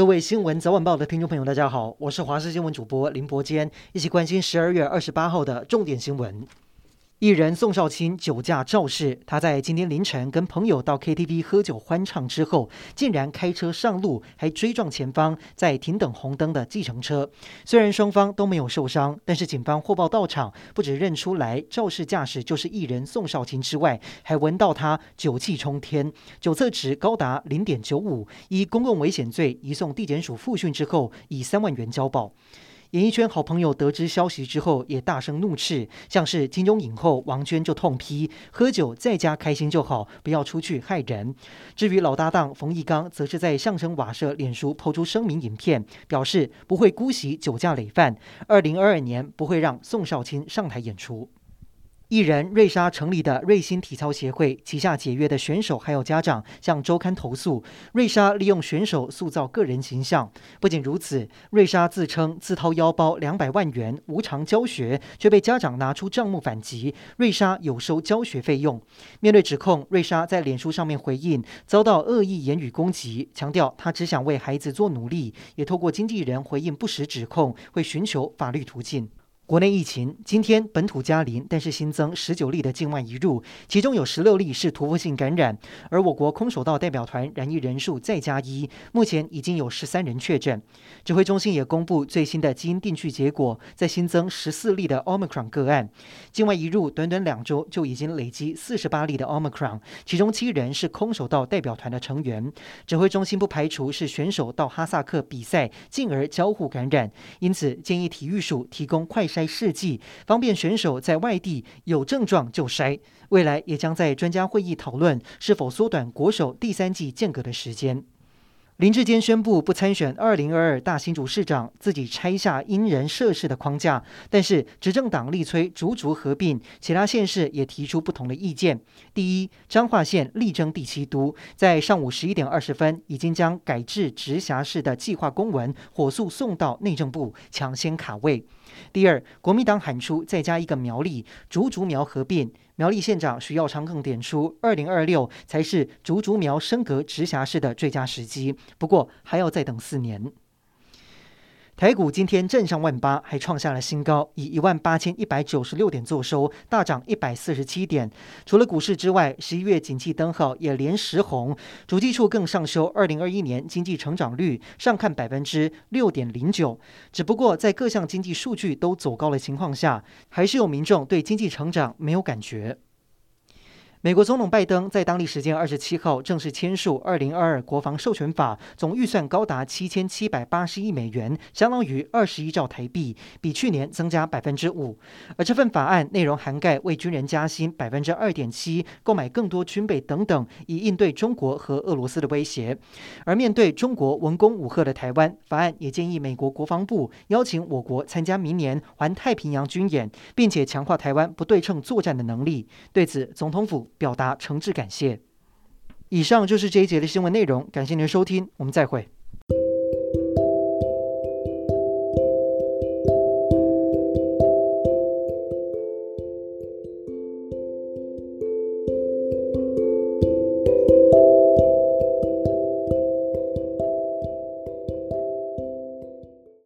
各位新闻早晚报的听众朋友，大家好，我是华视新闻主播林伯坚，一起关心十二月二十八号的重点新闻。艺人宋少卿酒驾肇事，他在今天凌晨跟朋友到 KTV 喝酒欢唱之后，竟然开车上路，还追撞前方在停等红灯的计程车。虽然双方都没有受伤，但是警方获报到场，不止认出来肇事驾驶就是艺人宋少卿之外，还闻到他酒气冲天，酒测值高达零点九五，依公共危险罪移送地检署复讯之后，以三万元交保。演艺圈好朋友得知消息之后，也大声怒斥，像是金钟影后王娟就痛批：喝酒在家开心就好，不要出去害人。至于老搭档冯一刚，则是在相声瓦舍脸书抛出声明影片，表示不会姑息酒驾累犯，二零二二年不会让宋少卿上台演出。艺人瑞莎成立的瑞星体操协会旗下解约的选手还有家长向周刊投诉，瑞莎利用选手塑造个人形象。不仅如此，瑞莎自称自掏腰包两百万元无偿教学，却被家长拿出账目反击，瑞莎有收教学费用。面对指控，瑞莎在脸书上面回应，遭到恶意言语攻击，强调她只想为孩子做努力，也透过经纪人回应不实指控，会寻求法律途径。国内疫情今天本土加零，但是新增十九例的境外移入，其中有十六例是突破性感染。而我国空手道代表团染疫人数再加一，目前已经有十三人确诊。指挥中心也公布最新的基因定序结果，再新增十四例的 Omicron 个案。境外移入短短两周就已经累积四十八例的 Omicron，其中七人是空手道代表团的成员。指挥中心不排除是选手到哈萨克比赛，进而交互感染，因此建议体育署提供快筛。试剂，方便选手在外地有症状就筛。未来也将在专家会议讨论是否缩短国手第三季间隔的时间。林志坚宣布不参选二零二二大新竹市长，自己拆下因人设事的框架，但是执政党力催竹竹合并，其他县市也提出不同的意见。第一，彰化县力争第七都，在上午十一点二十分，已经将改制直辖市的计划公文火速送到内政部，抢先卡位。第二，国民党喊出再加一个苗栗，竹竹苗合并，苗栗县长徐耀昌更点出，二零二六才是竹竹苗升格直辖市的最佳时机，不过还要再等四年。台股今天站上万八，还创下了新高，以一万八千一百九十六点作收，大涨一百四十七点。除了股市之外，十一月景气灯号也连十红，主计处更上修二零二一年经济成长率，上看百分之六点零九。只不过在各项经济数据都走高的情况下，还是有民众对经济成长没有感觉。美国总统拜登在当地时间二十七号正式签署二零二二国防授权法，总预算高达七千七百八十亿美元，相当于二十一兆台币，比去年增加百分之五。而这份法案内容涵盖为军人加薪百分之二点七，购买更多军备等等，以应对中国和俄罗斯的威胁。而面对中国文攻武吓的台湾，法案也建议美国国防部邀请我国参加明年环太平洋军演，并且强化台湾不对称作战的能力。对此，总统府。表达诚挚感谢。以上就是这一节的新闻内容，感谢您的收听，我们再会。